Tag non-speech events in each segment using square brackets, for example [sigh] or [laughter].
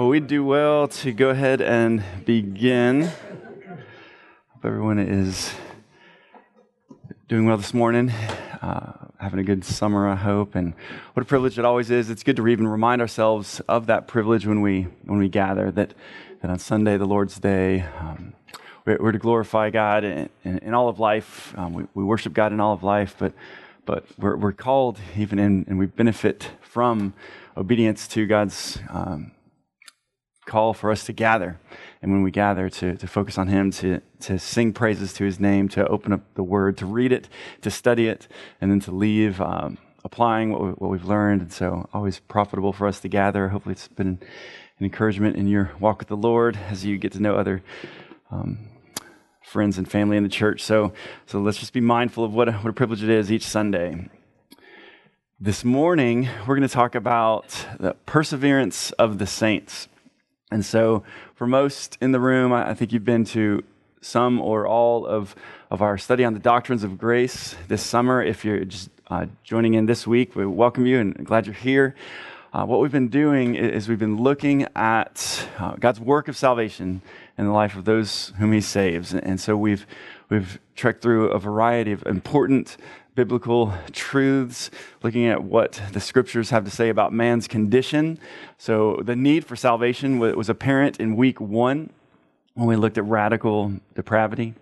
Well, we'd do well to go ahead and begin. Hope everyone is doing well this morning, uh, having a good summer, I hope. And what a privilege it always is. It's good to even remind ourselves of that privilege when we when we gather. That that on Sunday, the Lord's Day, um, we're, we're, to glorify God in, in, in all of life. Um, we, we worship God in all of life, but but we're, we're called even in, and we benefit from obedience to God's. Um, call for us to gather. And when we gather, to, to focus on Him, to, to sing praises to His name, to open up the Word, to read it, to study it, and then to leave um, applying what, we, what we've learned. And so, always profitable for us to gather. Hopefully, it's been an, encouragement in your walk with the Lord as you get to know other. Um, friends and family in the church. So, so let's just be mindful of what a, what a privilege it is each Sunday. This morning, we're going to talk about the perseverance of the saints. And so, for most in the room, I think you've been to some or all of, of our study on the doctrines of grace this summer. If you're just uh, joining in this week, we welcome you and glad you're here. Uh, what we've been doing is we've been looking at uh, God's work of salvation in the life of those whom He saves. And so we've, we've trekked through a variety of important biblical truths, looking at what the scriptures have to say about man's condition. So, the need for salvation was apparent in week one when we looked at radical depravity.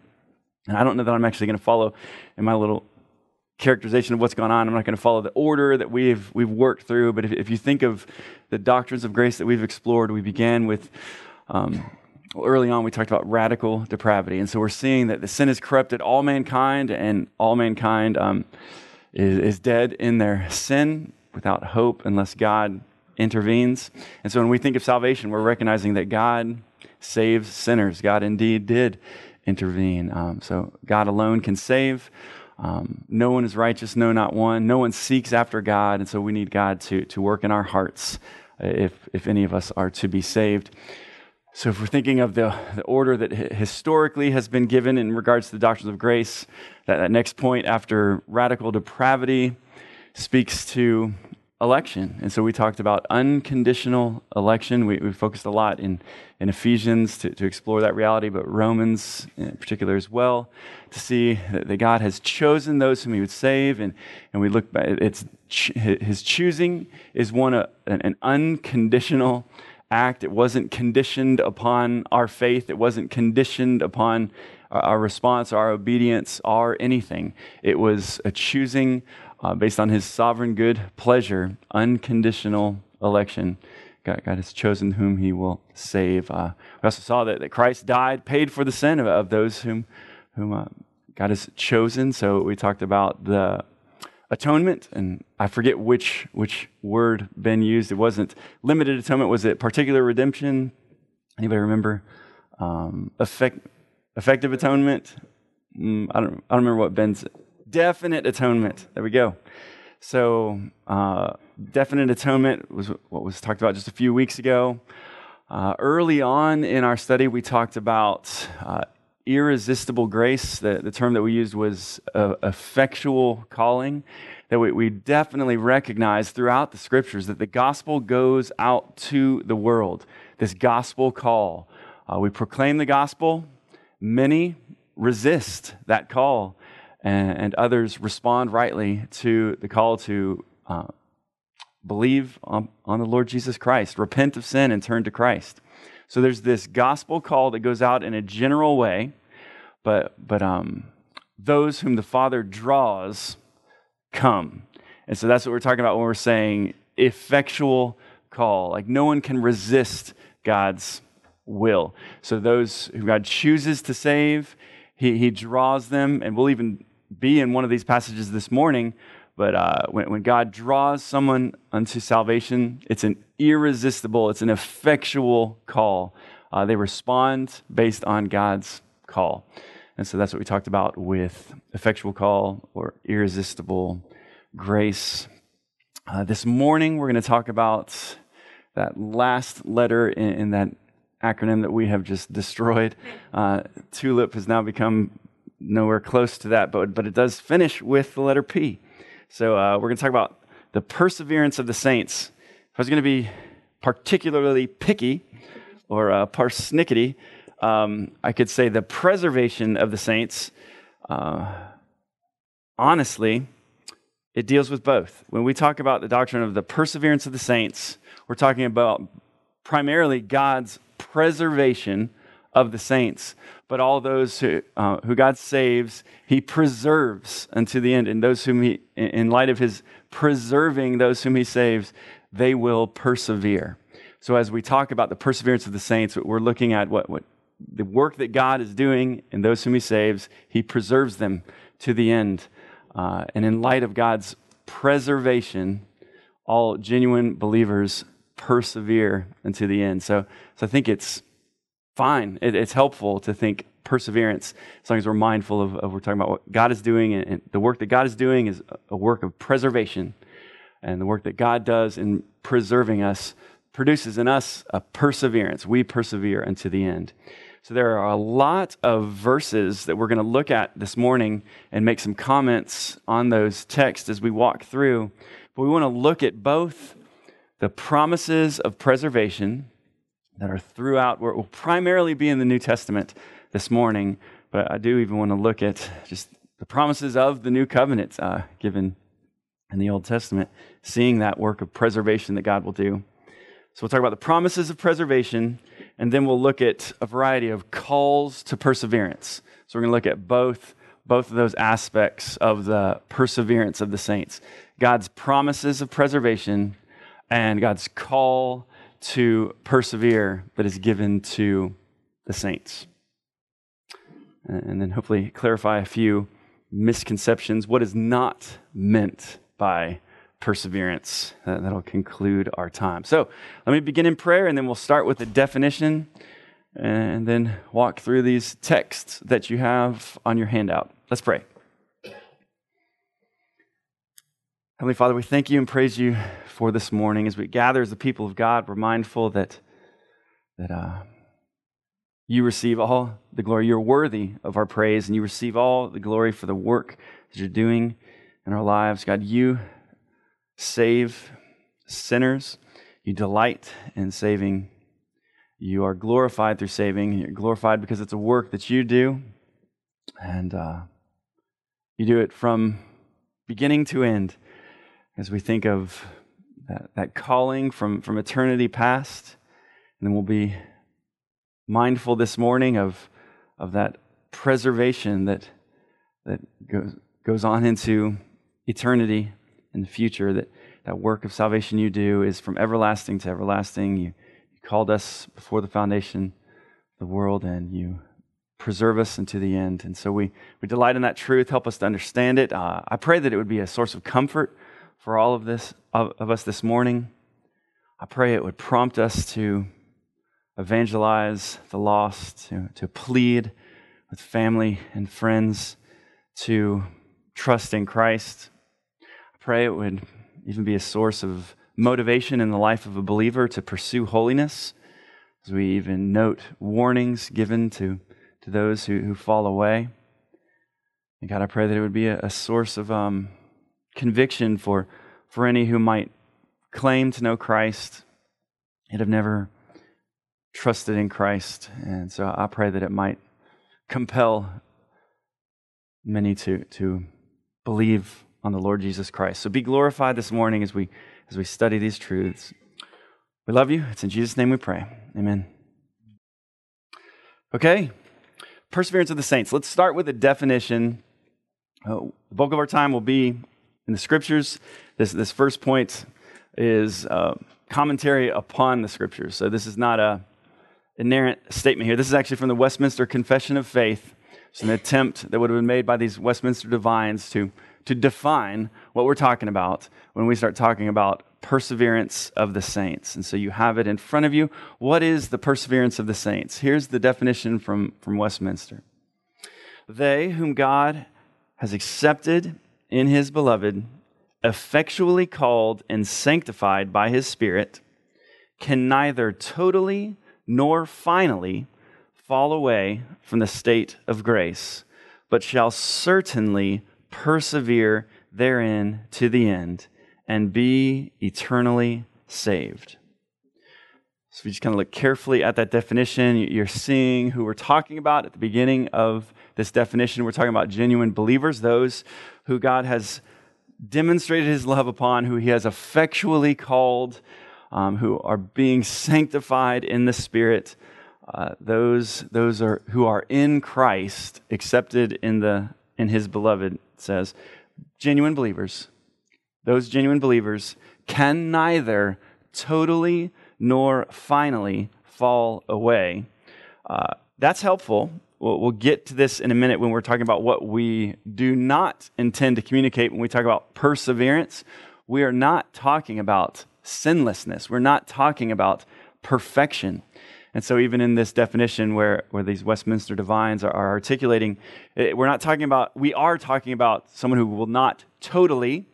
And I don't know that I'm actually going to follow in my little characterization of what's going on. I'm not going to follow the order that we've, we've worked through, but if, if you think of the doctrines of grace that we've explored, we began with um, early on, we talked about radical depravity. And so we're seeing that the sin has corrupted all mankind, and all mankind um, is, is dead in their sin without hope unless God intervenes. And so when we think of salvation, we're recognizing that God saves sinners. God indeed did intervene. Um, so God alone can save. Um, no one is righteous, no, not one. No one seeks after God. And so we need God to, to work in our hearts uh, if, if any of us are to be saved. So, if we're thinking of the, the order that historically has been given in regards to the doctrines of grace, that, that next point after radical depravity speaks to election. And so we talked about unconditional election. We, we focused a lot in, in Ephesians to, to explore that reality, but Romans in particular as well, to see that, God has chosen those whom he would save. And, and we look back, it's his choosing is one, uh, an, an unconditional act. It wasn't conditioned upon our faith, it wasn't conditioned upon our response, our obedience, our anything. It was a choosing uh, based on his sovereign good pleasure, unconditional election. God, God, has chosen whom he will save. Uh, we also saw that, that Christ died, paid for the sin of, of those whom, whom uh, God has chosen. So we talked about the atonement, and I forget which which word Ben used. It wasn't limited atonement. Was it particular redemption? Anybody remember? Um, effect, effective atonement. Mm, I don't I don't remember what Ben's definite atonement. There we go. So uh, definite atonement was what was talked about just a few weeks ago. Uh, early on in our study, we talked about uh, irresistible grace. The, the term that we used was uh, effectual calling. That we, we definitely recognize throughout the scriptures that the gospel goes out to the world. This gospel call. Uh, we proclaim the gospel. Many resist that call, and, and others respond rightly to the call to uh, believe on, on the Lord Jesus Christ, repent of sin, and turn to Christ. So there's this gospel call that goes out in a general way, but but um, those whom the Father draws come. And so that's what we're talking about when we're saying effectual call. Like no one can resist God's will. So those who God chooses to save, he, he draws them, and we'll even be in one of these passages this morning. But uh, when, when God draws someone unto salvation, it's an irresistible, it's an effectual call. Uh, they respond based on God's call. And so that's what we talked about with effectual call or irresistible grace. Uh, this morning, we're going to talk about that last letter in, in, that acronym that we have just destroyed. Uh, TULIP has now become nowhere close to that, but, but it does finish with the letter P. So uh, we're going to talk about the perseverance of the saints. If I was going to be particularly picky, or uh, parsnickety, um, I could say the preservation of the saints. Uh, honestly, it deals with both. When we talk about the doctrine of the perseverance of the saints, we're talking about primarily God's preservation of the saints. But all those who, uh, who God saves, He preserves unto the end. And those whom He, in light of His preserving those whom He saves, they will persevere. So as we talk about the perseverance of the saints, we're looking at what, what the work that God is doing in those whom He saves. He preserves them to the end. Uh, and in light of God's preservation, all genuine believers persevere unto the end. So, so I think it's fine. It, it's helpful to think perseverance as long as we're mindful of, of we're talking about what God is doing. And, and the work that God is doing is a work of preservation. And the work that God does in preserving us produces in us a perseverance. We persevere unto the end. So there are a lot of verses that we're going to look at this morning and make some comments on those texts as we walk through. But we want to look at both the promises of preservation that are throughout, where it will primarily be in the New Testament this morning, but I do even want to look at just the promises of the new covenant uh, given in the Old Testament, seeing that work of preservation that God will do. So we'll talk about the promises of preservation, and then we'll look at a variety of calls to perseverance. So we're going to look at both, both of those aspects of the perseverance of the saints God's promises of preservation and God's call to persevere that is given to the saints. And then hopefully clarify a few misconceptions. What is not meant by perseverance? That'll conclude our time. So let me begin in prayer, and then we'll start with the definition and then walk through these texts that you have on your handout. Let's pray. Heavenly Father, we thank you and praise you for this morning. As we gather as the people of God, we're mindful that, that uh, you receive all the glory. You're worthy of our praise, and you receive all the glory for the work that you're doing in our lives. God, you save sinners, you delight in saving. You are glorified through saving. You're glorified because it's a work that you do, and uh, you do it from beginning to end as we think of that, that calling from, from eternity past. And then we'll be mindful this morning of, of that preservation that, that goes, goes on into eternity in the future. That, that work of salvation you do is from everlasting to everlasting. You, you called us before the foundation of the world and you preserve us unto the end. And so we, we delight in that truth. Help us to understand it. Uh, I pray that it would be a source of comfort for all of this of, of us this morning. I pray it would prompt us to evangelize the lost, to, to plead with family and friends, to trust in Christ. Pray it would even be a source of motivation in the life of a believer to pursue holiness, as we even note warnings given to, to those who, who fall away. And God, I pray that it would be a, a source of um, conviction for, for any who might claim to know Christ and have never trusted in Christ. And so I pray that it might compel many to, to believe on the Lord Jesus Christ. So be glorified this morning as we, as we study these truths. We love you. It's in Jesus' name we pray. Amen. Okay, perseverance of the saints. Let's start with a definition. Uh, the bulk of our time will be in the scriptures. This, this first point is uh, commentary upon the scriptures. So this is not a inerrant statement here. This is actually from the Westminster Confession of Faith. It's an attempt that would have been made by these Westminster divines to, to define what we're talking about when we start talking about perseverance of the saints. And so you have it in front of you. What is the perseverance of the saints? Here's the definition from, from Westminster They whom God has accepted in his beloved, effectually called and sanctified by his Spirit, can neither totally nor finally fall away from the state of grace, but shall certainly persevere therein to the end and be eternally saved. So you just kind of look carefully at that definition, you're seeing who we're talking about at the beginning of this definition. We're talking about genuine believers, those who God has demonstrated his love upon, who he has effectually called, um, who are being sanctified in the Spirit. Uh, those those are who are in Christ, accepted in the in His beloved. Says genuine believers. Those genuine believers can neither totally nor finally fall away. Uh, that's helpful. We'll, we'll get to this in a minute when we're talking about what we do not intend to communicate when we talk about perseverance. We are not talking about sinlessness. We're not talking about perfection. And so, even in this definition where, where these Westminster divines are, are articulating, it, we're not talking about, we are talking about someone who will not totally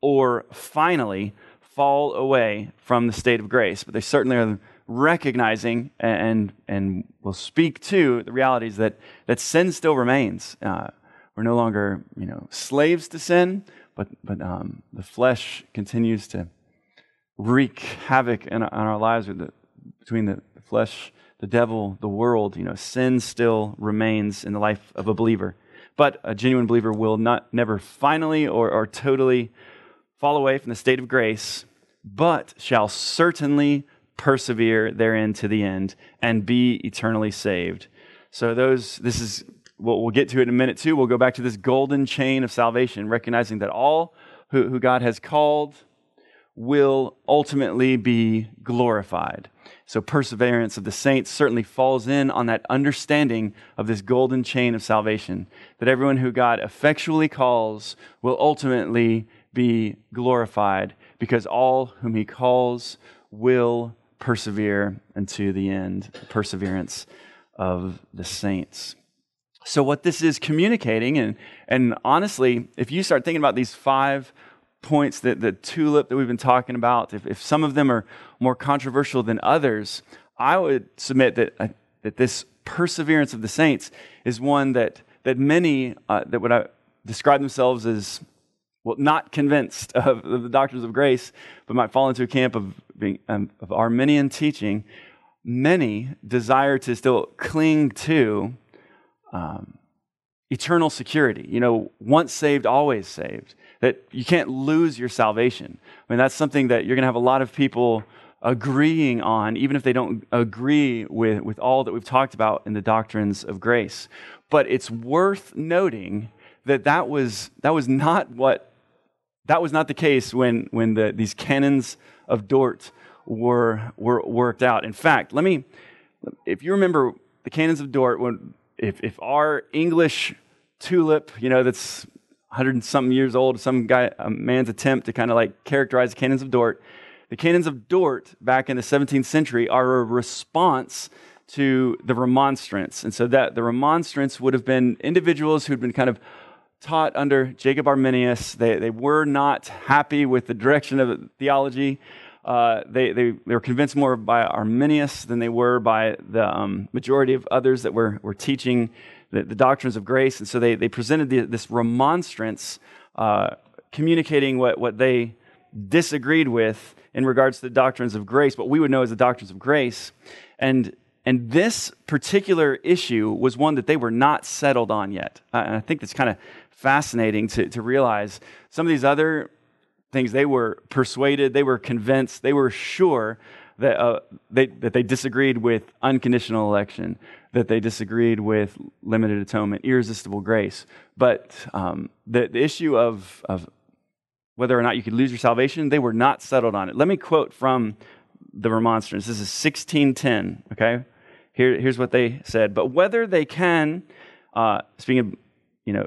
or finally fall away from the state of grace, but they certainly are recognizing and, and will speak to the realities that, that sin still remains. Uh, we're no longer, you know, slaves to sin, but, but um, the flesh continues to wreak havoc in in our lives the, between the flesh, the devil, the world. You know, sin still remains in the life of a believer. But a genuine believer will not never finally or, or totally fall away from the state of grace, but shall certainly persevere therein to the end and be eternally saved. So those this is what we'll get to in a minute too. We'll go back to this golden chain of salvation, recognizing that all who, who God has called will ultimately be glorified. So, perseverance of the saints certainly falls in on that understanding of this golden chain of salvation that everyone who God effectually calls will ultimately be glorified because all whom he calls will persevere unto the end. Perseverance of the saints. So, what this is communicating, and, and honestly, if you start thinking about these five points that the tulip that we've been talking about, if, if some of them are more controversial than others, I would submit that, uh, that this perseverance of the saints is one that, that many uh, that would uh, describe themselves as well, not convinced of, of, the doctrines of grace, but might fall into a camp of, being, um, of Arminian teaching. Many desire to still cling to um, eternal security. You know, once saved, always saved that you can't lose your salvation. I mean, that's something that you're going to have a lot of people agreeing on, even if they don't agree with, with all that we've talked about in the doctrines of grace. But it's worth noting that that was, that was not what that was not the case when, when the, these canons of Dort were, were worked out. In fact, let me, if you remember the canons of Dort, when, if, if our English tulip, you know, that's 100 something years old, some guy, a man's attempt to kind of like characterize the canons of Dort. The canons of Dort back in the 17th century are a response to the remonstrance. And so that the remonstrance would have been individuals who'd been kind of taught under Jacob Arminius. They, they were not happy with the direction of theology. Uh, they, they, they were convinced more by Arminius than they were by the um, majority of others that were, were teaching the, the doctrines of grace. And so they, they presented the, this remonstrance, uh, communicating what, what they disagreed with in regards to the doctrines of grace, what we would know as the doctrines of grace. And, and this particular issue was one that they were not settled on yet. Uh, and I think that's kind of fascinating to, to realize some of these other things they were persuaded, they were convinced, they were sure that, uh, they, that they disagreed with unconditional election that they disagreed with limited atonement, irresistible grace. But um, the, the issue of, of whether or not you could lose your salvation, they were not settled on it. Let me quote from the remonstrance. This is 1610, okay? Here, here's what they said. But whether they can, uh, speaking of, you know,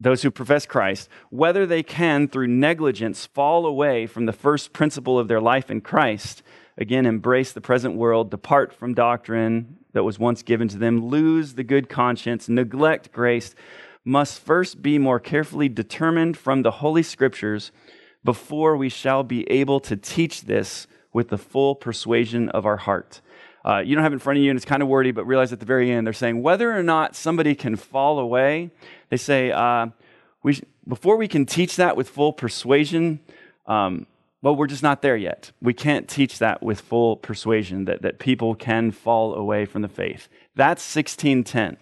those who profess Christ, whether they can, through negligence, fall away from the first principle of their life in Christ, again, embrace the present world, depart from doctrine that was once given to them, lose the good conscience, neglect grace, must first be more carefully determined from the Holy Scriptures before we shall be able to teach this with the full persuasion of our heart. Uh, you don't have in front of you, and it's kind of wordy, but realize at the very end they're saying whether or not somebody can fall away, they say, uh, we, before we can teach that with full persuasion, um, well, we're just not there yet. We can't teach that with full persuasion that, that people can fall away from the faith. That's 1610.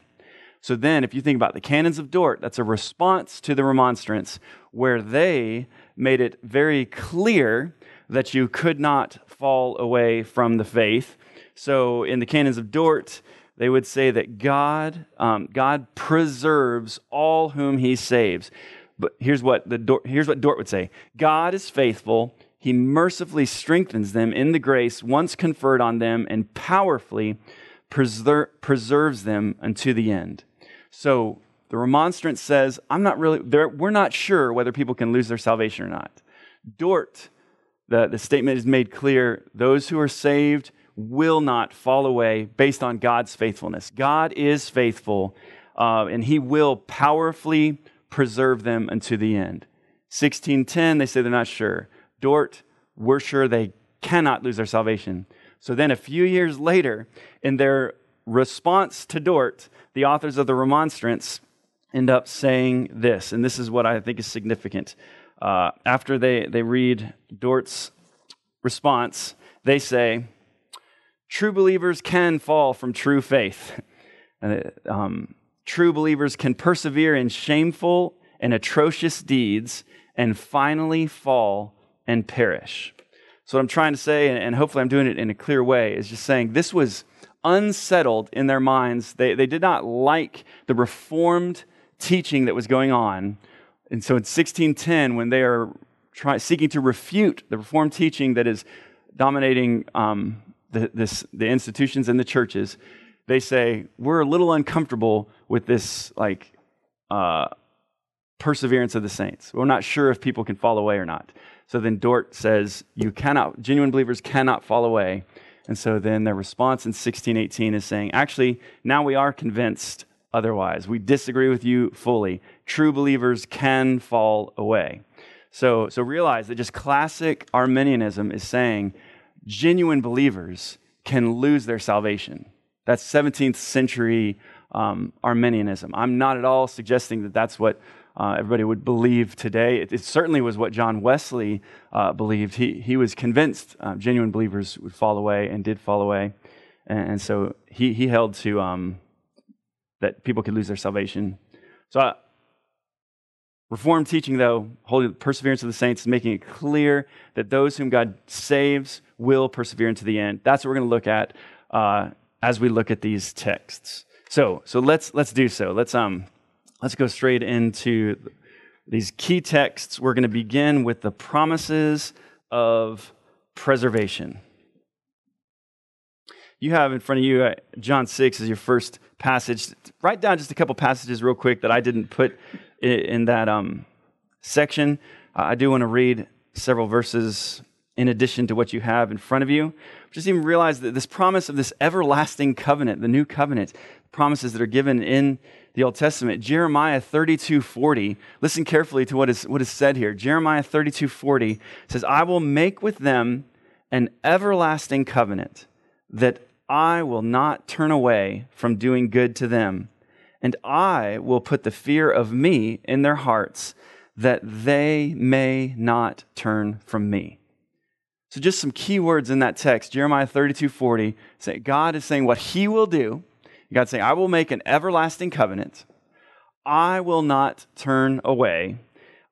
So then, if you think about the canons of Dort, that's a response to the remonstrance where they made it very clear that you could not fall away from the faith. So in the canons of Dort, they would say that God, um, God preserves all whom He saves. But here's what the Dort, here's what Dort would say: God is faithful. He mercifully strengthens them in the grace once conferred on them, and powerfully preser- preserves them unto the end. So the remonstrance says, I'm not really, we're not sure whether people can lose their salvation or not. Dort, the, the statement is made clear those who are saved will not fall away based on God's faithfulness. God is faithful, uh, and He will powerfully preserve them unto the end. 1610, they say they're not sure. Dort, we're sure they cannot lose their salvation. So then, a few years later, in their response to Dort, the authors of the Remonstrance end up saying this, and this is what I think is significant. Uh, after they, they read Dort's response, they say, True believers can fall from true faith. [laughs] um, true believers can persevere in shameful and atrocious deeds and finally fall and perish. So, what I'm trying to say, and hopefully I'm doing it in a clear way, is just saying this was unsettled in their minds. They, they did not like the reformed teaching that was going on. And so in 1610, when they are try, seeking to refute the reformed teaching that is dominating um, the, this, the institutions and the churches, they say, We're a little uncomfortable with this, like, uh, perseverance of the saints. We're not sure if people can fall away or not. So then Dort says, You cannot, genuine believers cannot fall away. And so then their response in 1618 is saying, actually, now we are convinced otherwise. We disagree with you fully. True believers can fall away. So, so realize that just classic Arminianism is saying genuine believers can lose their salvation. That's 17th century um, Arminianism. I'm not at all suggesting that that's what uh, everybody would believe today. It, it, certainly was what John Wesley uh, believed. He, he was convinced uh, genuine believers would fall away and did fall away. And, and so he, he held to um, that people could lose their salvation. So, uh, Reformed teaching, though, holy perseverance of the saints, is making it clear that those whom God saves will persevere into the end. That's what we're going to look at uh, as we look at these texts. So, so let's let's do so. Let's um Let's go straight into these key texts. We're going to begin with the promises of preservation. You have in front of you uh, John 6 as your first passage. Write down just a couple passages real quick that I didn't put in that um, section. I do want to read several verses in addition to what you have in front of you. Just even realize that this promise of this everlasting covenant, the new covenant, promises that are given in the Old Testament. Jeremiah 32 40. Listen carefully to what is, what is said here. Jeremiah 32 40 says, I will make with them an everlasting covenant that I will not turn away from doing good to them. And I will put the fear of me in their hearts that they may not turn from me. So, just some key words in that text, Jeremiah 32 40, say God is saying what he will do God saying, I will make an everlasting covenant. I will not turn away.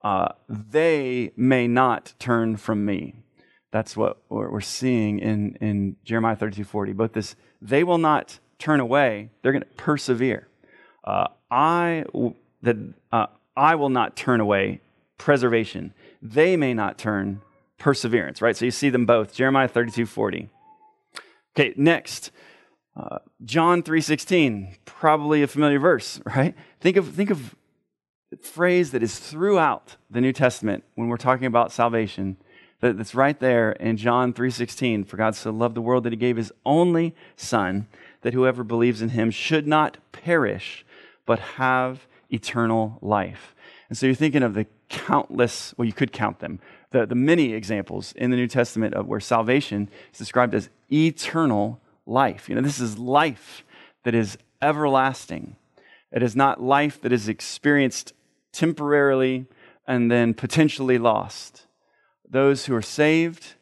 Uh, they may not turn from me. That's what we're seeing in, in Jeremiah 32 40. Both this, they will not turn away, they're going to persevere. Uh, I, that, uh, I will not turn away preservation. They may not turn perseverance, right? So you see them both. Jeremiah 32 40. Okay, next. Uh, John 3:16, probably a familiar verse, right? Think of think of phrase that is throughout the New Testament when we're talking about salvation. That, that's right there in John 3:16. For God so loved the world that he gave his only son that whoever believes in him should not perish but have eternal life. And so you're thinking of the countless, well, you could count them, the, the many examples in the New Testament of where salvation is described as eternal life. You know, this is life that is everlasting. It is not life that is experienced temporarily and then potentially lost. those who are saved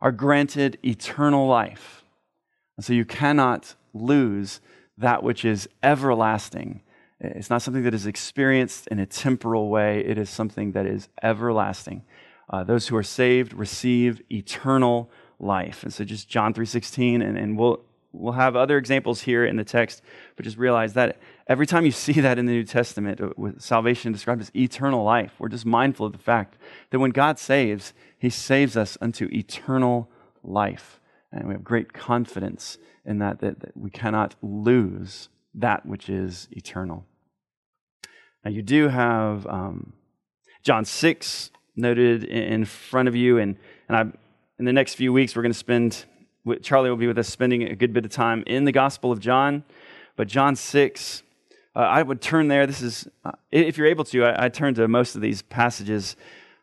are granted eternal life. And so you cannot lose that which is everlasting. It's not something that is experienced in a temporal way, it is something that is everlasting. Uh, those who are saved receive eternal life. And so just John 3.16, and, and we'll, we'll have other examples here in the text, but just realize that every time you [laughs] see that in the New Testament, uh, with salvation described as eternal life, we're just mindful of the fact that when God saves, he saves us unto eternal life. And we have great confidence in that, that, that we cannot lose that which is eternal. Now, you do have um, John 6 noted in front of you, and, and I, in the next few weeks, we're going to spend, Charlie will be with us spending a good bit of time in the Gospel of John. But John 6, uh, I would turn there. This is, uh, if you're able to, I, I, turn to most of these passages,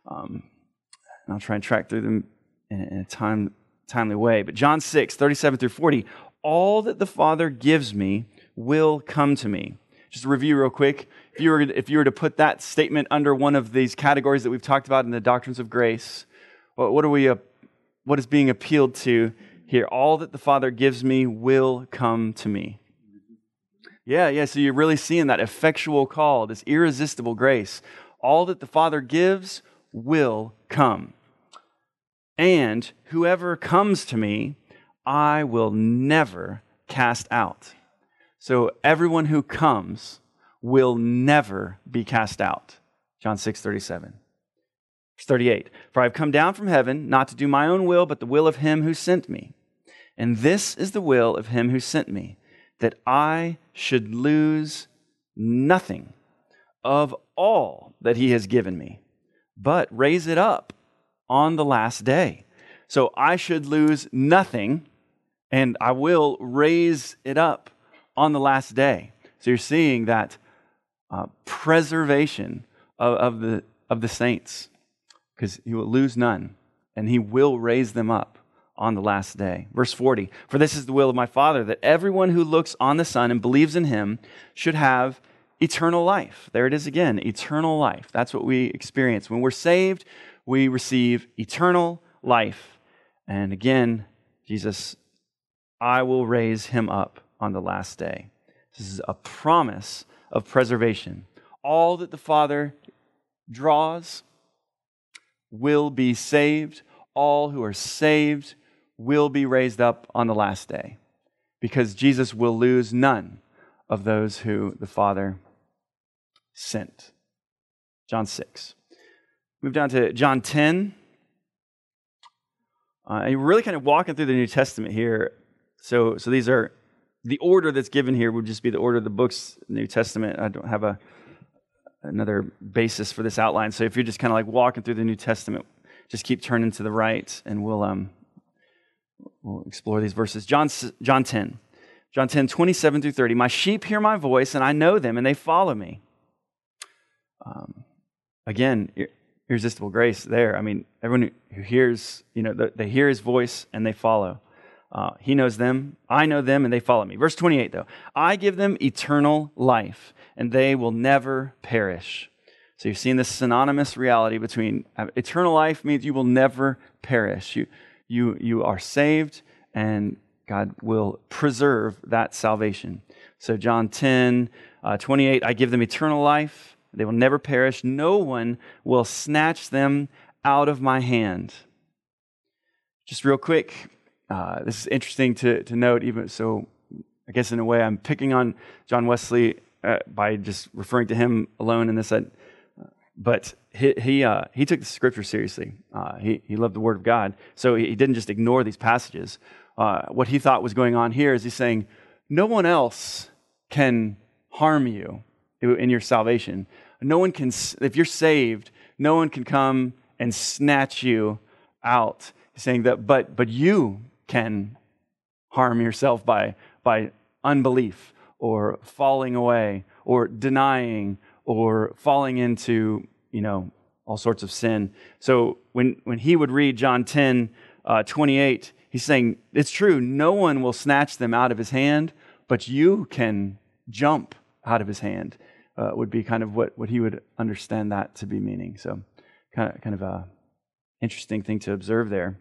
um, and I'll try and track through them in, in a time, timely way. But John 6, 37 through 40, all that the Father gives me will come to me. Just a review real quick, if you, were, if you were to put that statement under one of these categories that we've talked about in the doctrines of grace, what, are we, uh, what is being appealed to here? All that the Father gives me will come to me. Yeah, yeah, so you're really seeing that effectual call, this irresistible grace. All that the Father gives will come. And whoever comes to me, I will never cast out. So everyone who comes will never be cast out. John 6 37. Verse 38 For I have come down from heaven not to do my own will, but the will of him who sent me. And this is the will of him who sent me, that I should lose nothing of all that he has given me, but raise it up on the last day. So I should lose nothing and I will raise it up on the last day. So you're seeing that uh, preservation of, of, the, of the saints, because he will lose none, and he will raise them up on the last day. Verse 40 For this is the will of my Father, that everyone who looks on the Son and believes in him should have eternal life. There it is again eternal life. That's what we experience. When we're saved, we receive eternal life. And again, Jesus I will raise him up on the last day. This is a promise of preservation. All that the Father draws will be saved. All who are saved will be raised up on the last day because Jesus will lose none of those who the Father sent. John 6. Move down to John 10. Uh, and you're really kind of walking through the New Testament here so, so these are the order that's given here would just be the order of the books, New Testament. I don't have a another basis for this outline. So if you're just kind of like walking through the New Testament, just keep turning to the right, and we'll um we'll explore these verses. John John 10. John 10, 27 through 30. My sheep hear my voice, and I know them, and they follow me. Um, again, irresistible grace there. I mean, everyone who hears, you know, they hear his voice and they follow. Uh, he knows them, I know them, and they follow me. Verse 28, though I give them eternal life, and they will never perish. So you've seen this synonymous reality between uh, eternal life means you will never perish. You, you, you are saved, and God will preserve that salvation. So, John 10, uh, 28, I give them eternal life. They will never perish. No one will snatch them out of my hand. Just real quick, uh, this is interesting to, to note, even so, I guess in a way I'm picking on John Wesley uh, by just referring to him alone in this. Uh, but he, he, uh, he took the scripture seriously. Uh, he, he loved the word of God. So he, he didn't just ignore these passages. Uh, what he thought was going on here is he's saying, no one else can harm you in your salvation. No one can, if you're saved, no one can come and snatch you out. He's saying that, but, but you can harm yourself by, by unbelief or falling away or denying or falling into, you know, all sorts of sin. So when, when he would read John 10, uh, 28, he's saying, it's true, no one will snatch them out of his hand, but you can jump out of his hand, uh, would be kind of what, what he would understand that to be meaning. So kind of, kind of a interesting thing to observe there.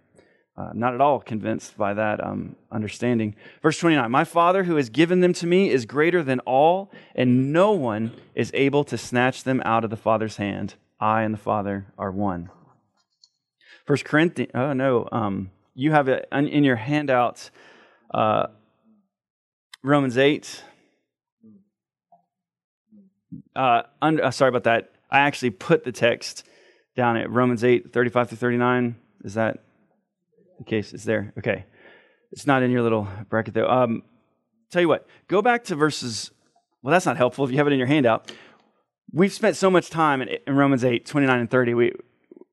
Uh, not at all convinced by that um, understanding. Verse 29 My Father who has given them to me is greater than all, and no one is able to snatch them out of the Father's hand. I and the Father are one. First Corinthians, oh no, um, you have it in your handouts, uh, Romans 8. Uh, under, uh, sorry about that. I actually put the text down at Romans 8, 35 to 39. Is that the case? It's there. Okay. It's not in your little bracket though. Um, tell you what, go back to verses. Well, that's not helpful if you have it in your handout. We've spent so much time in, in Romans 8, 29 and 30. We,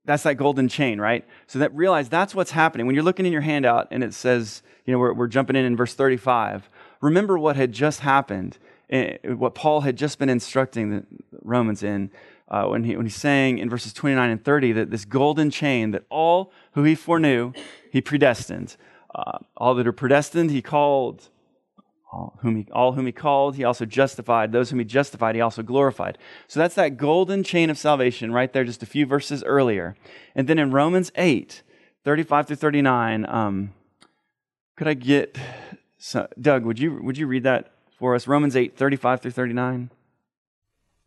that's that golden chain, right? So that realize that's what's happening. When you're looking in your handout and it says, you know, we're, we're jumping in in verse 35, remember what had just happened, eh, what Paul had just been instructing the Romans in uh, when, he, when he's saying in verses 29 and 30 that this golden chain, that all who he foreknew, he predestined. Uh, all that are predestined, he called. All whom, he, all whom he called, he also justified. Those whom he justified, he also glorified. So that's that golden chain of salvation right there, just a few verses earlier. And then in Romans 8, 35 through 39, um, could I get so, Doug? Would you would you read that for us? Romans 8, 35 through 39.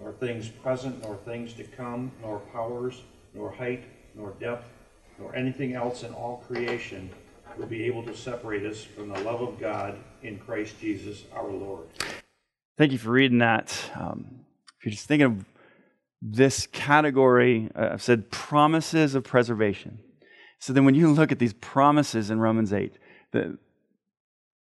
nor things present, nor things to come, nor powers, nor height, nor depth, nor anything else in all creation will be able to separate us from the love of God in Christ Jesus our Lord. Thank you for reading that. Um, if you're just thinking of this category, uh, I've said promises of preservation. So then when you look at these promises in Romans 8, the,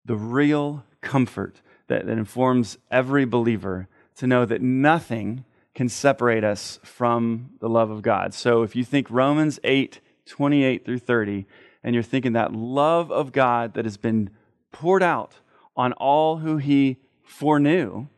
the real comfort that, that informs every believer to know that nothing can separate us from the love of God. So if you think Romans 8, 28 through 30, and you're thinking that love of God that has been poured out on all who he foreknew,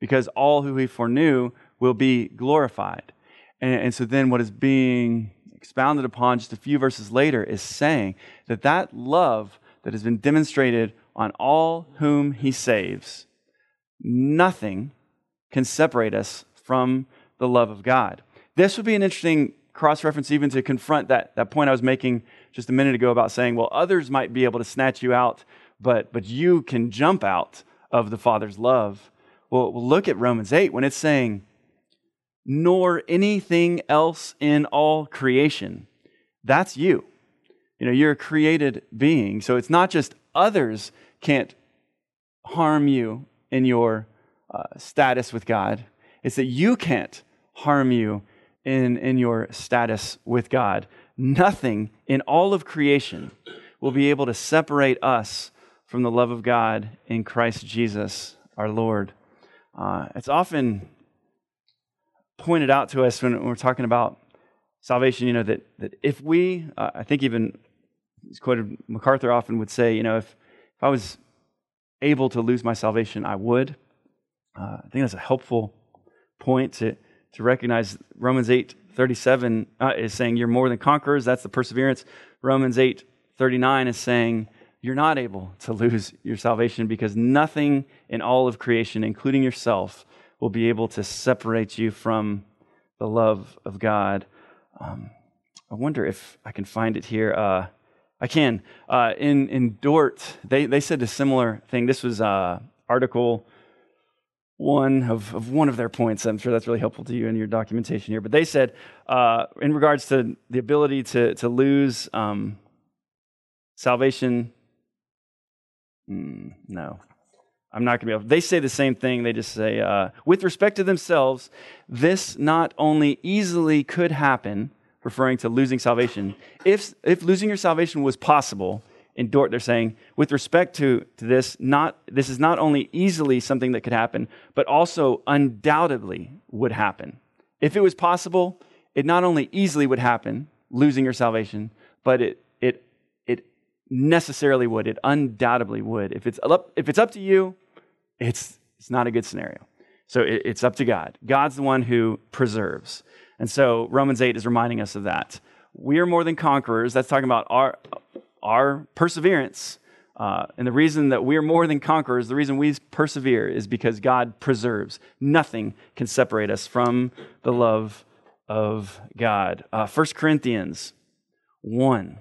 because all who he foreknew will be glorified. And, and, so then what is being expounded upon just a few verses later is saying that that love that has been demonstrated on all whom he saves, nothing can separate us from the love of God. This would be an interesting cross reference, even to confront that, that point I was making just a minute ago about saying, well, others might be able to snatch you out, but, but you can jump out of the Father's love. Well, look at Romans 8 when it's saying, nor anything else in all creation. That's you. You know, you're a created being. So it's not just others can't harm you in your uh, status with God. It's that you can't harm you in, in your status with God. Nothing in all of creation will be able to separate us from the love of God in Christ Jesus our Lord. Uh, it's often pointed out to us when we're talking about salvation, you know, that, that if we, uh, I think even it's quoted, MacArthur often would say, you know, if, if I was able to lose my salvation, I would. Uh, I think that's a helpful point to, to recognize. Romans 8 37 uh, is saying you're more than conquerors. That's the perseverance. Romans 8 39 is saying you're not able to lose your salvation because nothing in all of creation, including yourself, will be able to separate you from the love of God. Um, I wonder if I can find it here. Uh, I can. Uh, in, in Dort, they, they said a similar thing. This was uh, article one of, of one of their points. I'm sure that's really helpful to you in your documentation here. But they said, uh, in regards to the ability to, to lose um, salvation, mm, no, I'm not going to be able. They say the same thing. They just say, uh, with respect to themselves, this not only easily could happen, referring to losing salvation. If, if losing your salvation was possible, in Dort, they're saying, with respect to, to this, not, this is not only easily something that could happen, but also undoubtedly would happen. If it was possible, it not only easily would happen, losing your salvation, but it, it it necessarily would. It undoubtedly would. If it's up, if it's up to you, it's, it's not a good scenario. So it, it's up to God. God's the one who preserves. And so Romans 8 is reminding us of that. We are more than conquerors. That's talking about our, our perseverance. Uh, and the reason that we are more than conquerors, the reason we persevere, is because God preserves. Nothing can separate us from the love of God. Uh, 1 Corinthians 1.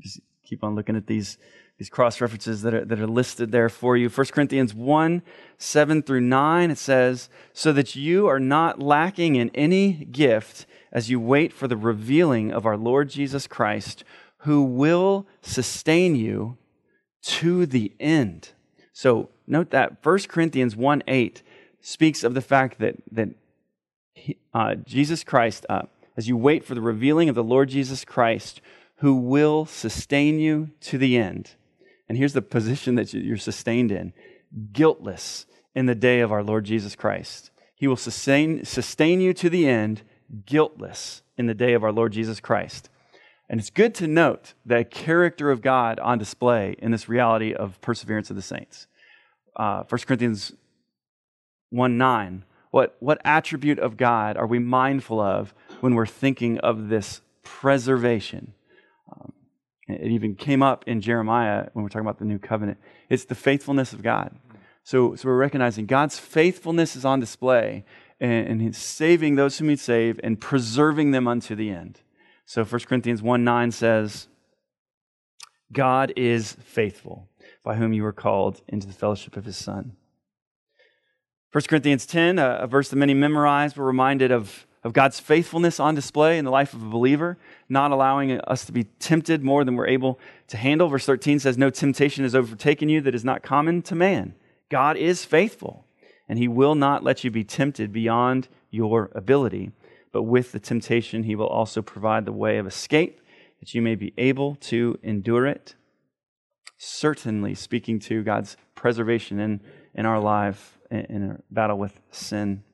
just keep on looking at these, these cross references that are, that are listed there for you. 1 Corinthians 1 7 through 9, it says, So that you are not lacking in any gift as you wait for the revealing of our Lord Jesus Christ, who will sustain you to the end. So note that 1 Corinthians 1 8 speaks of the fact that, that he, uh, Jesus Christ, uh, as you wait for the revealing of the Lord Jesus Christ, who will sustain you to the end. And here's the position that you're sustained in guiltless in the day of our Lord Jesus Christ. He will sustain, sustain you to the end, guiltless in the day of our Lord Jesus Christ. And it's good to note the character of God on display in this reality of perseverance of the saints. Uh, 1 Corinthians 1 9. What, what attribute of God are we mindful of when we're thinking of this preservation? Um, it even came up in Jeremiah when we're talking about the new covenant. It's the faithfulness of God. So, so we're recognizing God's faithfulness is on display, and, and He's saving those whom He save and preserving them unto the end. So 1 Corinthians 1 9 says, God is faithful, by whom you were called into the fellowship of His Son. 1 Corinthians 10, a, verse that many memorize, we're reminded of of God's faithfulness on display in the life of a believer, not allowing us to be tempted more than we're able to handle. Verse 13 says, No temptation has overtaken you that is not common to man. God is faithful, and he will not let you be tempted beyond your ability. But with the temptation, he will also provide the way of escape that you may be able to endure it. Certainly, speaking to God's preservation in, in our life in our battle with sin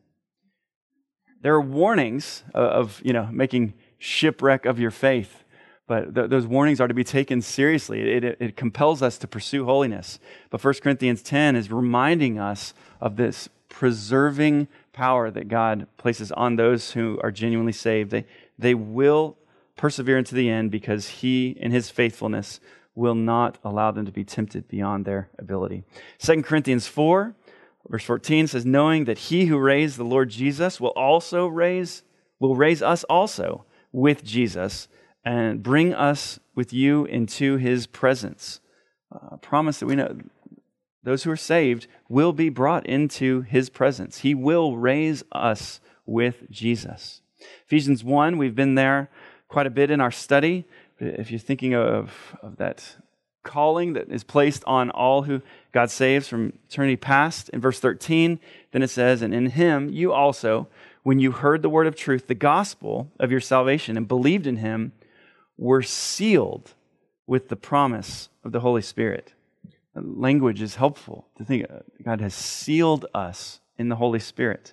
there are warnings of, you know, making shipwreck of your faith, but th- those warnings are to be taken seriously. It, it, it compels us to pursue holiness. But 1 Corinthians 10 is reminding us of this preserving power that God places on those who are genuinely saved. They, they will persevere into the end because He, in His faithfulness, will not allow them to be tempted beyond their ability. 2 Corinthians 4 Verse 14 says, knowing that he who raised the Lord Jesus will also raise, will raise us also with Jesus and bring us with you into his presence. A promise that we know those who are saved will be brought into his presence. He will raise us with Jesus. Ephesians 1, we've been there quite a bit in our study. If you're thinking of, of that calling that is placed on all who God saves from eternity past. In verse 13, then it says, And in him you also, when you heard the word of truth, the gospel of your salvation, and believed in him, were sealed with the promise of the Holy Spirit. Language is helpful to think uh, God has sealed us in the Holy Spirit,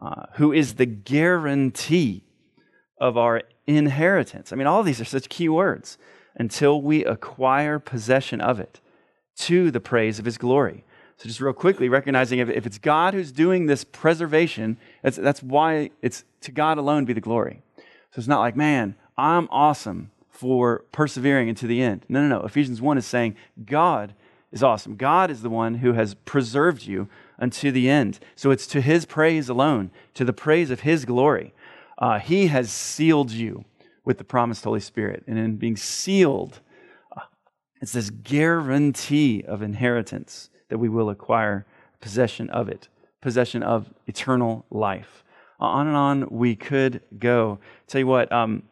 uh, who is the guarantee of our inheritance. I mean, all these are such key words until we acquire possession of it to the praise of his glory. So, just real quickly, recognizing if, if it's God who's doing this preservation, that's, that's why it's to God alone be the glory. So, it's not like, man, I'm awesome for persevering into the end. No, no, no. Ephesians 1 is saying God is awesome. God is the one who has preserved you unto the end. So, it's to his praise alone, to the praise of his glory. Uh, he has sealed you with the promised Holy Spirit. And in being sealed, uh, it's this guarantee of inheritance that we will acquire possession of it, possession of eternal life. On and on we could go. Tell you what, um,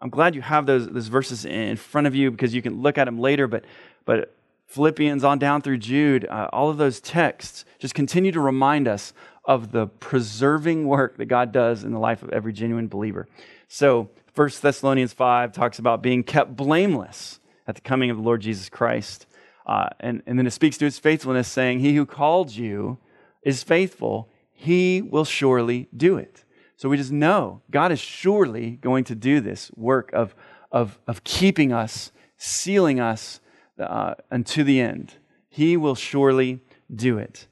I'm glad you have those, those verses in front of you because you can look at them later, but, but Philippians on down through Jude, uh, all of those texts just continue to remind us of the preserving work that God does in the life of every genuine believer. So, 1 Thessalonians 5 talks about being kept blameless at the coming of the Lord Jesus Christ. Uh, and, and then it speaks to his faithfulness, saying, He who called you is faithful, he will surely do it. So we just know God is surely going to do this work of, of, of keeping us sealing us uh, unto the end. He will surely do it.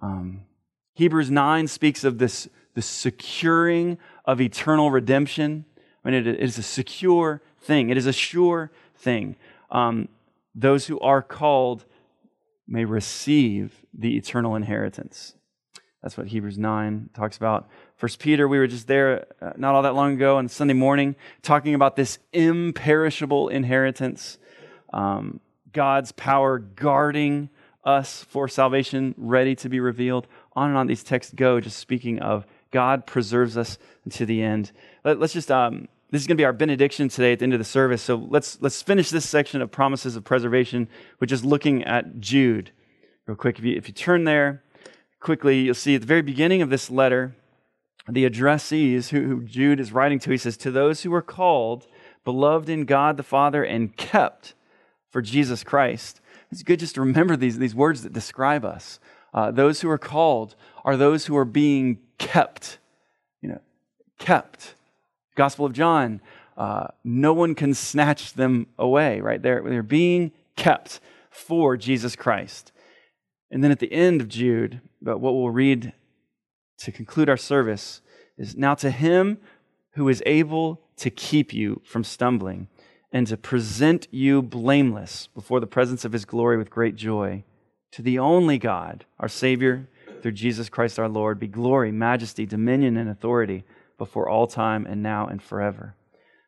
Um, Hebrews 9 speaks of this the securing of eternal redemption. I mean, it is a secure thing, it is a sure thing. Um, those who are called may receive the eternal inheritance. That's what Hebrews 9 talks about. First Peter, we were just there uh, not all that long ago on Sunday morning talking about this imperishable inheritance. Um, God's power guarding us for salvation, ready to be revealed. On and on these texts go, just speaking of God preserves us to the end. Let, us just, um, this is going to be our benediction today at the end of the service. So let's, let's finish this section of promises of preservation with just looking at Jude. Real quick, if you, if you turn there quickly, you'll see at the very beginning of this letter, the addressees who, who Jude is writing to, he says, To those who are called, beloved in God the Father, and kept for Jesus Christ. It's good just to remember these, these words that describe us. Uh, those who are called are those who are being kept. You know, kept. Gospel of John, uh, no one can snatch them away, right? They're, they're being kept for Jesus Christ. And then at the end of Jude, but what we'll read to conclude our service is now to him who is able to keep you from stumbling and to present you blameless before the presence of his glory with great joy. To the only God, our Savior, through Jesus Christ our Lord, be glory, majesty, dominion, and authority before all time and now and forever.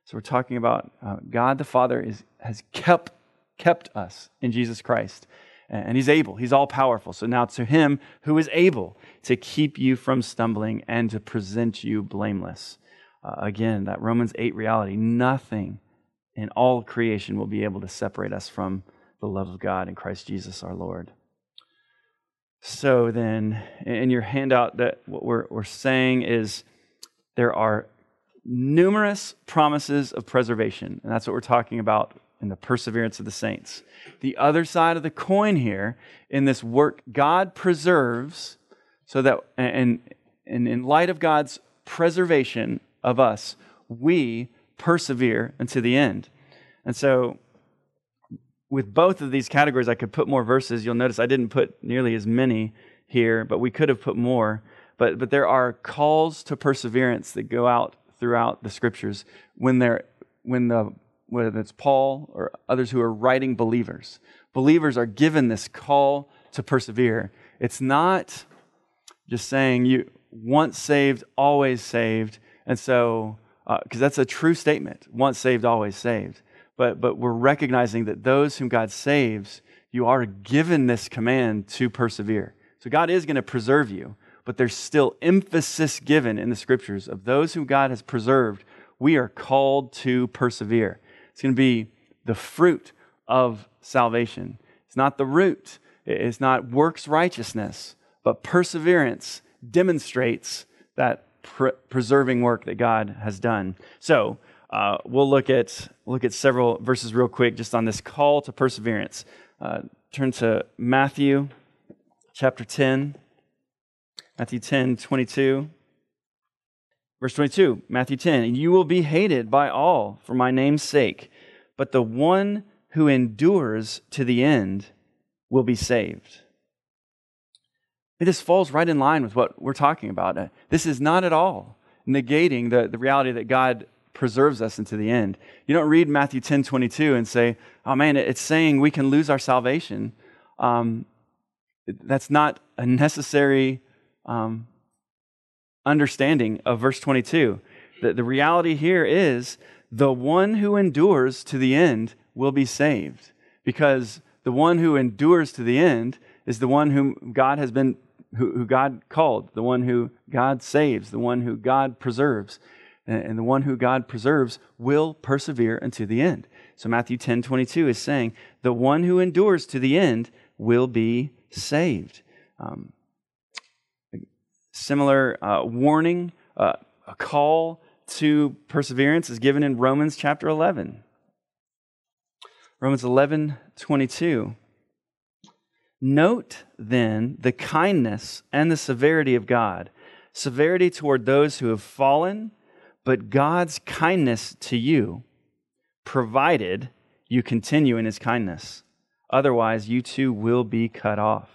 So we're talking about uh, God the Father is, has kept, kept us in Jesus Christ. And he's able, he's all powerful. So now to him who is able to keep you from stumbling and to present you blameless. Uh, again, that Romans 8 reality nothing in all creation will be able to separate us from the love of God in Christ Jesus our Lord. So then, in your handout, that what we're, we're saying is there are numerous promises of preservation, and that's what we're talking about in the perseverance of the saints. The other side of the coin here, in this work, God preserves so that, and, and in light of God's preservation of us, we persevere unto the end. And so, with both of these categories, I could put more verses. You'll notice I didn't put nearly as many here, but we could have put more. But, but there are calls to perseverance that go out throughout the scriptures when, they're, when the, whether it's Paul or others who are writing believers. Believers are given this call to persevere. It's not just saying you once saved, always saved. And so because uh, that's a true statement once saved, always saved. But, but we're recognizing that those whom God saves, you are given this command to persevere. So God is going to preserve you, but there's still emphasis given in the scriptures of those whom God has preserved. We are called to persevere. It's going to be the fruit of salvation. It's not the root, it's not works righteousness, but perseverance demonstrates that pre- preserving work that God has done. So uh, we'll look at look at several verses real quick, just on this call to perseverance. Uh, turn to Matthew chapter 10, Matthew 10, 22. Verse 22, Matthew 10, you will be hated by all for my name's sake, but the one who endures to the end will be saved. This falls right in line with what we're talking about. Uh, this is not at all negating the, the reality that God preserves us into the end. You don't read Matthew 10 22 and say, oh man, it's saying we can lose our salvation. Um, that's not a necessary um, understanding of verse 22. The, the reality here is the one who endures to the end will be saved because the one who endures to the end is the one whom God has been who, who God called, the one who God saves, the one who God preserves. And, and the one who God preserves will persevere unto the end. So Matthew 10 22 is saying, the one who endures to the end will be saved. Um, similar uh, warning, uh, a call to perseverance is given in Romans chapter 11. Romans 11 22. Note then the kindness and the severity of God. Severity toward those who have fallen, but God's kindness to you, provided you continue in his kindness. Otherwise, you too will be cut off.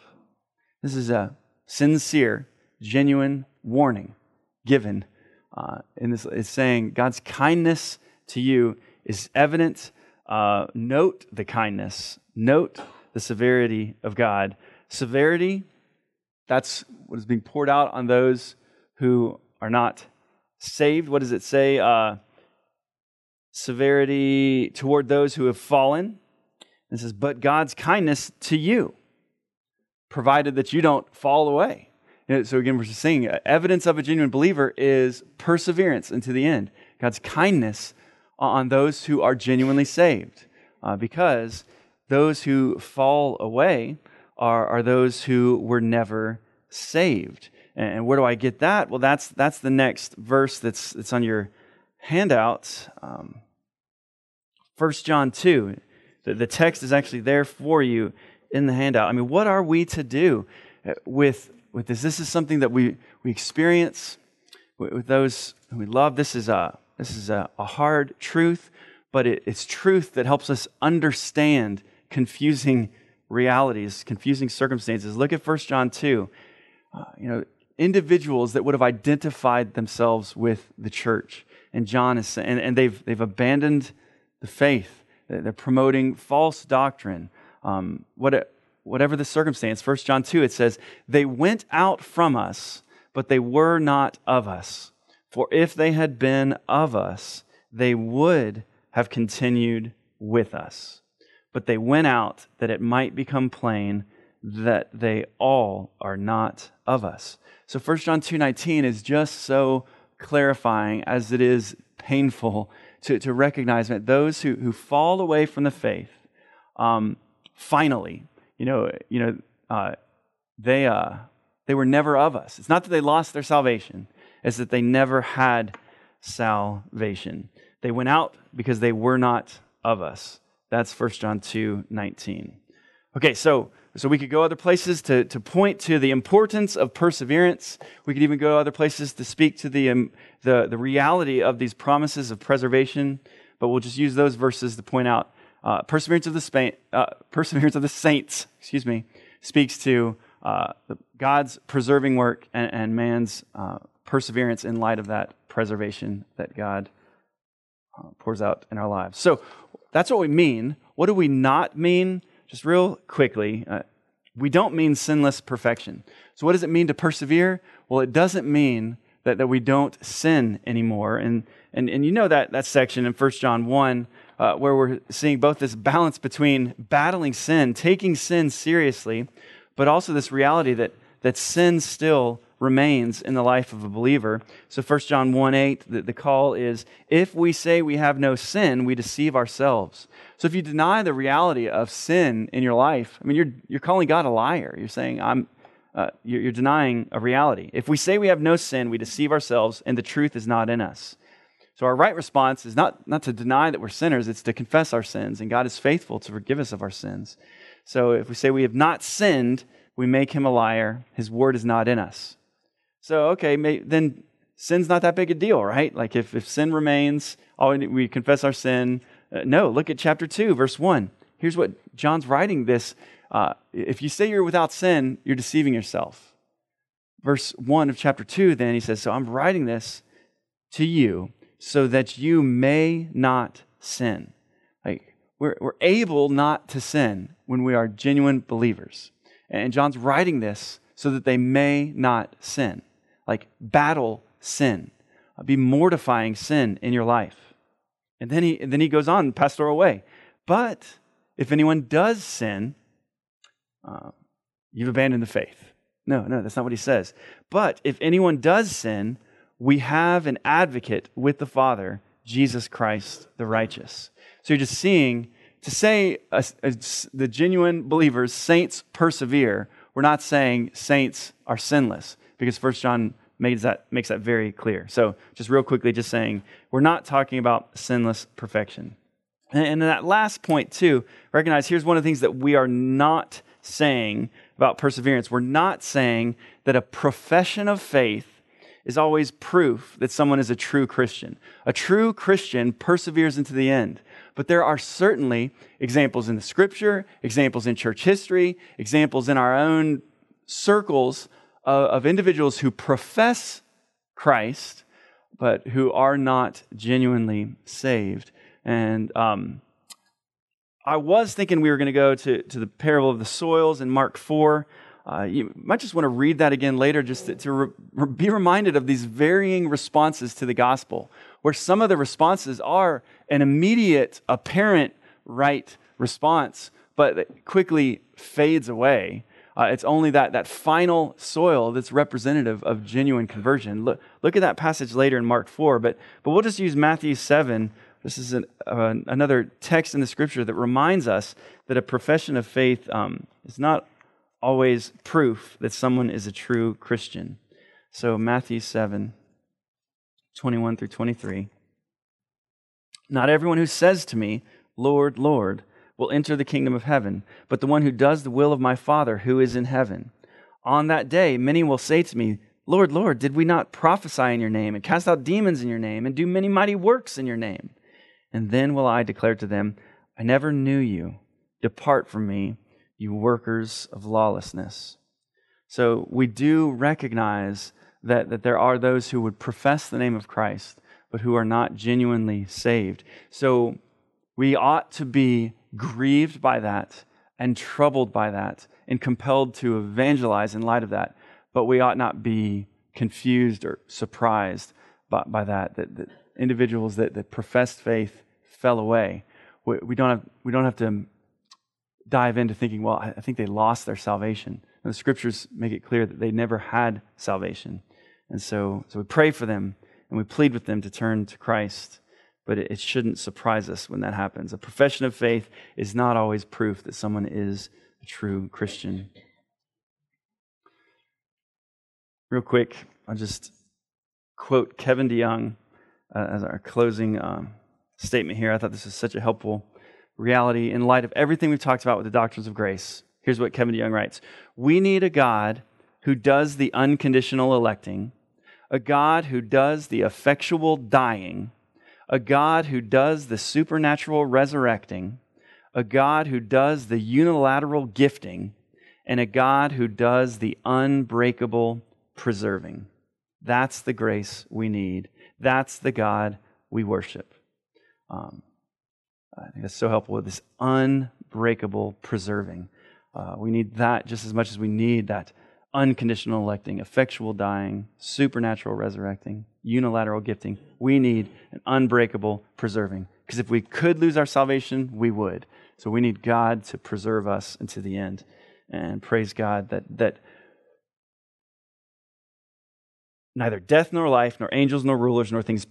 This is a sincere, genuine warning given. Uh, and this is saying God's kindness to you is evident. Uh, note the kindness, note the severity of God. Severity, that's what is being poured out on those who are not saved. What does it say? Uh, severity toward those who have fallen. It says, but God's kindness to you, provided that you don't fall away. So again, we're just saying evidence of a genuine believer is perseverance into the end. God's kindness on those who are genuinely saved, uh, because those who fall away are, are those who were never saved. And where do I get that? Well, that's that's the next verse that's that's on your handout. Um, 1 John 2. The, the text is actually there for you in the handout. I mean, what are we to do uh, with, with this? This is something that we, we experience with, with those who we love. This is a, this is a, a hard truth, but it, it's truth that helps us understand confusing realities, confusing circumstances. Look at 1 John 2. Uh, you know, individuals that would have identified themselves with the church. And John is and, and they've, they've abandoned the faith. They're promoting false doctrine. Um, what, whatever the circumstance, 1 John 2, it says, They went out from us, but they were not of us. For if they had been of us, they would have continued with us. But they went out that it might become plain that they all are not of us. So 1 John 2:19 is just so clarifying as it is painful to, to recognize that those who, who fall away from the faith, um, finally, you know, you know, uh, they, uh, they were never of us. It's not that they lost their salvation, it's that they never had salvation. They went out because they were not of us. That's 1 John 2 19. Okay, so so we could go other places to, to point to the importance of perseverance. We could even go other places to speak to the, um, the, the reality of these promises of preservation. But we'll just use those verses to point out uh, perseverance of the Spa- uh, perseverance of the saints. Excuse me, speaks to uh, God's preserving work and, and man's uh, perseverance in light of that preservation that God uh, pours out in our lives. So that's what we mean. What do we not mean? just real quickly, uh, we don't mean sinless perfection. So, what does it mean to persevere? Well, it doesn't mean that, that we don't sin anymore. And, and, and you know that, that section in 1 John 1, uh, where we're seeing both this balance between battling sin, taking sin seriously, but also this reality that, that sin still remains in the life of a believer. So 1 John 1 8, the, the call is if we say we have no sin, we deceive ourselves. So if you deny the reality of sin in your life, I mean, you're, you're calling God a liar. You're saying, I'm, uh, you're, you're denying a reality. If we say we have no sin, we deceive ourselves, and the truth is not in us. So our right response is not, not to deny that we're sinners, it's to confess our sins, and God is faithful to forgive us of our sins. So if we say we have not sinned, we make him a liar. His word is not in us. So, okay, then sin's not that big a deal, right? Like if, if sin remains, all we, we confess our sin. Uh, no, look at chapter 2, verse 1. Here's what John's writing this. Uh, if you say you're without sin, you're deceiving yourself. Verse 1 of chapter 2, then he says, So I'm writing this to you so that you may not sin. Like we're, we're able not to sin when we are genuine believers. And John's writing this so that they may not sin like battle sin, uh, be mortifying sin in your life. And then he, and then he goes on pastoral way. But if anyone does sin, uh, you've abandoned the faith. No, no, that's not what he says. But if anyone does sin, we have an advocate with the Father, Jesus Christ the righteous. So you're just seeing, to say uh, uh, the genuine believers, saints persevere, we're not saying saints are sinless because 1 John makes that, makes that very clear. So, just real quickly, just saying, we're not talking about sinless perfection. And, and that last point, too, recognize here's one of the things that we are not saying about perseverance. We're not saying that a profession of faith is always proof that someone is a true Christian. A true Christian perseveres into the end. but there are certainly examples in the scripture, examples in church history, examples in our own circles of, individuals who profess Christ, but who are not genuinely saved. And um, I was thinking we were going to go to, to the parable of the soils in Mark 4. Uh, you might just want to read that again later just to, to re- be reminded of these varying responses to the gospel, where some of the responses are an immediate, apparent right response, but quickly fades away. Uh, it's only that, that final soil that's representative of genuine conversion. Look, look at that passage later in Mark 4, but, but we'll just use Matthew 7. This is an, uh, another text in the scripture that reminds us that a profession of faith um, is not always proof that someone is a true Christian. So, Matthew 7, 21 through 23. Not everyone who says to me, Lord, Lord, will enter the kingdom of heaven, but the one who does the will of my Father who is in heaven. On that day, many will say to me, Lord, Lord, did we not prophesy in your name, and cast out demons in your name, and do many mighty works in your name? And then will I declare to them, I never knew you. Depart from me, you workers of lawlessness. So we do recognize that, that there are those who would profess the name of Christ, but who are not genuinely saved. So we ought to be grieved by that and troubled by that and compelled to evangelize in light of that. But we ought not be confused or surprised by, by that, that, that individuals that, that professed faith fell away. We, we, don't have, we don't have to dive into thinking, well, I think they lost their salvation. And the scriptures make it clear that they never had salvation. And so, so we pray for them and we plead with them to turn to Christ. But it, shouldn't surprise us when that happens. A profession of faith is not always proof that someone is a true Christian. Real quick, I'll just quote Kevin DeYoung uh, as our closing um, statement here. I thought this was such a helpful reality in light of everything we've talked about with the doctrines of grace. Here's what Kevin DeYoung writes We need a God who does the unconditional electing, a God who does the effectual dying, a God who does the supernatural resurrecting, a God who does the unilateral gifting, and a God who does the unbreakable preserving. That's the grace we need. That's the God we worship. Um, I think that's so helpful with this unbreakable preserving. Uh, we need that just as much as we need that unconditional electing, effectual dying, supernatural resurrecting, unilateral gifting. We need an unbreakable preserving. Because if we could lose our salvation, we would. So we need God to preserve us unto the end. And praise God that, that neither death nor life, nor angels nor rulers, nor things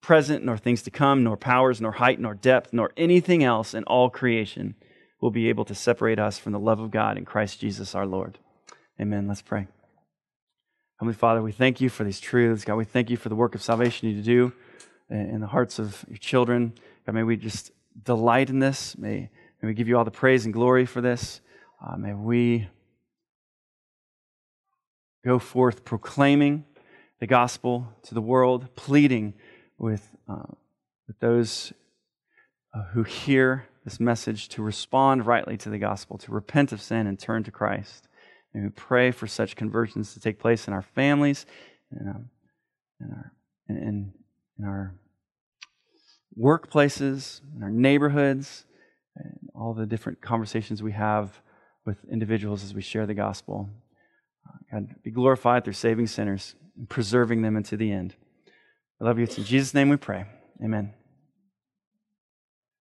present, nor things to come, nor powers, nor height, nor depth, nor anything else in all creation will be able to separate us from the love of God in Christ Jesus our Lord. Amen. Let's pray. Heavenly Father, we thank you for these truths. God, we thank you for the work of salvation you do in the hearts of your children. God, may we just delight in this. May, may we give you all the praise and glory for this. Uh, may we go forth proclaiming the gospel to the world, pleading with, uh, with those uh, who hear this message to respond rightly to the gospel, to repent of sin and turn to Christ. And we pray for such conversions to take place in our families, in, um, in our, in, in our workplaces, in our neighborhoods, and all the different conversations we have with individuals as we share the gospel. Uh, God, be glorified through saving sinners and preserving them into the end. I love you. It's in Jesus' name we pray. Amen.